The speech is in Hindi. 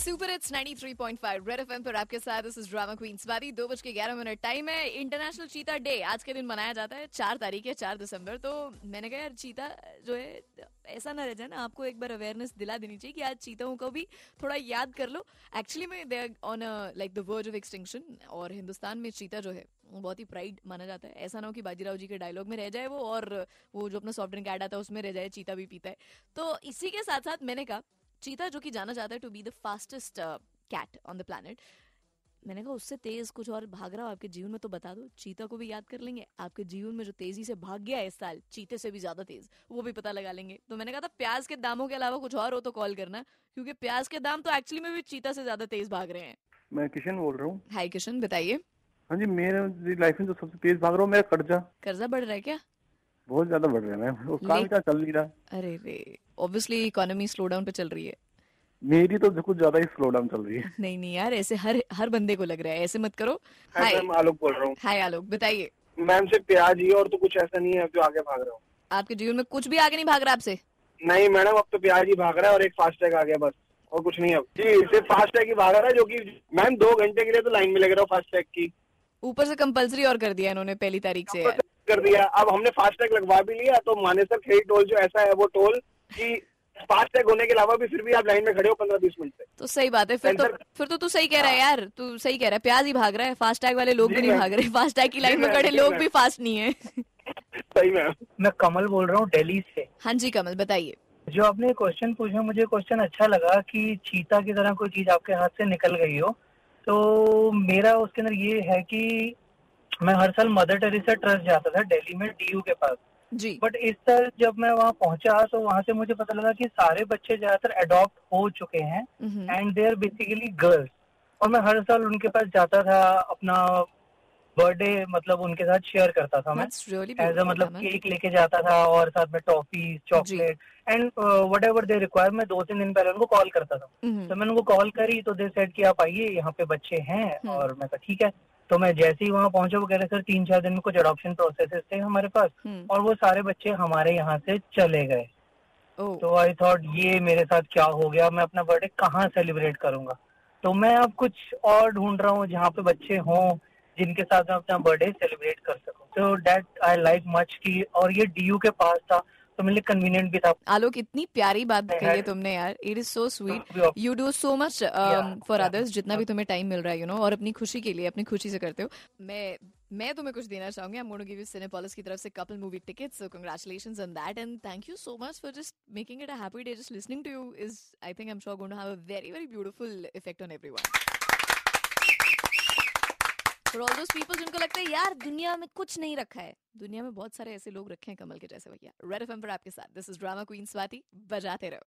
सुपर इट्स 93.5 रेड एफएम पर आपके साथ this is drama queen Swati दो बज के ग्यारह मिनट टाइम है। इंटरनेशनल चीता डे आज के दिन मनाया जाता है। चार तारीख है, चार दिसंबर। तो मैंने कहा, यार, चीता जो है, ऐसा ना रह जाए ना, आपको एक बार अवेयरनेस दिला देनी चाहिए कि आज चीताओं को भी थोड़ा याद कर लो। एक्चुअली में they on like the verge of extinction और हिंदुस्तान में चीता जो है बहुत ही प्राइड माना जाता है। ऐसा ना हो कि बाजीराव जी के डायलॉग में रह जाए वो, और वो जो अपना सॉफ्ट ड्रिंक ऐड आता है, उसमें रह जाए, चीता भी पीता है। तो इसी के साथ साथ मैंने कहा चीता जो कि जाना जाता है to be the fastest cat on the planet मैंने कहा उससे तेज कुछ और भाग रहा हो आपके जीवन में तो बता दो। चीता को भी याद कर लेंगे। आपके जीवन में जो तेज़ी से भाग गया है इस साल चीते से भी ज़्यादा तेज वो भी पता लगा लेंगे। तो मैंने कहा था प्याज के दामों के अलावा कुछ और हो तो कॉल करना क्योंकि प्याज के दाम तो एक्चुअली में भी चीता से ज़्यादा तेज भाग रहे हैं। मैं किशन बोल रहा हूँ। हाय किशन बताइए। हाँ जी मेरे लाइफ में तो सबसे तेज भाग रहा हूँ मेरा कर्जा। कर्जा बढ़ रहा है क्या? बहुत ज़्यादा बढ़ रहा है। वो काम क्या चल नहीं रहा। अरे रे ऑब्वियसली इकोनॉमी स्लो डाउन पे चल रही है। मेरी तो कुछ ज़्यादा ही स्लो डाउन चल रही है। नहीं नहीं यार ऐसे हर हर बंदे को लग रहा है। ऐसे मत करो। हाय हाय मैम आलोक बोल रहा हूँ। हाय आलोक बताइए। मैम से प्याज ही और तो कुछ ऐसा नहीं है जो आगे भाग रहा हूँ। आपके जीवन में कुछ भी आगे नहीं भाग रहा आपसे? नहीं मैडम अब तो प्याज ही भाग रहा है और एक फास्टैग आ गया बस और कुछ नहीं अब। जी सिर्फ़ फास्टैग ही भाग रहा है जो कि मैम दो घंटे के लिए तो लाइन में लग रहा हूँ फास्टैग की। ऊपर से कंपलसरी और कर दिया इन्होंने पहली तारीख से यार। कर दिया। अब हमने फास्टैग लगवा भी लिया तो मानेसर खेड़ी टोल जो ऐसा है वो टोल कि फास्टैग होने के अलावा भी फिर भी आप लाइन में खड़े हो पंद्रह बीस मिनट से। तो सही बात है। फिर तो फिर तो तू सही कह रहा है यार तू सही कह रहा है। प्याज ही भाग रहा है। फास्ट टैग वाले लोग भी नहीं भाग रहे। फास्ट टैग की लाइन में खड़े लोग भी फास्ट नहीं है। सही मैम। मैं कमल बोल रहा हूँ दिल्ली से। हाँ जी कमल बताइए। जो आपने क्वेश्चन पूछा मुझे क्वेश्चन अच्छा लगा कि चीता की तरह कोई चीज़ आपके हाथ से निकल गई हो। तो मेरा उसके अंदर ये है कि मैं हर साल मदर टेरेसा ट्रस्ट जाता था दिल्ली में डीयू के पास। जी। बट इस साल जब मैं वहाँ पहुँचा तो वहाँ से मुझे पता लगा कि सारे बच्चे ज़्यादातर अडॉप्ट हो चुके हैं and they are basically girls और मैं हर साल उनके पास जाता था अपना बर्थडे मतलब उनके साथ शेयर करता था मैं। एज अ मतलब। केक लेके जाता था और साथ में toffee chocolate and whatever they require मैं दो तीन दिन पहले उनको कॉल करता था। हम्म, तो मैंने उनको कॉल करी तो दे सेड कि आप आइए यहाँ पे बच्चे हैं हम्म। और मैं कहा ठीक है। तो मैं जैसे ही वहाँ पहुँचा वो कह रहे सर तीन चार दिन में कुछ अडॉप्शन प्रोसेस थे हमारे पास हम्म, और वो सारे बच्चे हमारे यहाँ से चले गए। तो आई थॉट ये मेरे साथ क्या हो गया? मैं अपना बर्थडे कहाँ सेलिब्रेट करूँगा? तो मैं अब कुछ और ढूंढ रहा हूँ जहाँ पे बच्चे हों जिनके साथ मैं अपना बर्थडे सेलिब्रेट कर सकूँ। तो डेट आई लाइक मच की और ये डीयू के पास था। तो मेरे लिए कन्वीनियंट भी था। आलोक इतनी प्यारी बात कही है तुमने यार। It is so sweet you do so much for others जितना भी तुम्हें टाइम मिल रहा है यू नो और अपनी खुशी के लिए अपनी खुशी से करते हो। मैं मैं तुम्हें कुछ देना चाहूँगी। I am going give you Cinepolis की तरफ़ से couple movie tickets so congratulations on that and thank you so much for just making it a happy day just listening to you is I think I am sure going to have a very very beautiful effect on everyone for all those people जिनको लगता है, यार, दुनिया में कुछ नहीं रखा है। दुनिया में बहुत सारे ऐसे लोग रखे हैं कमल के जैसे भैया। रेड एफएम पर आपके साथ। This is drama queen Swati बजाते रहो।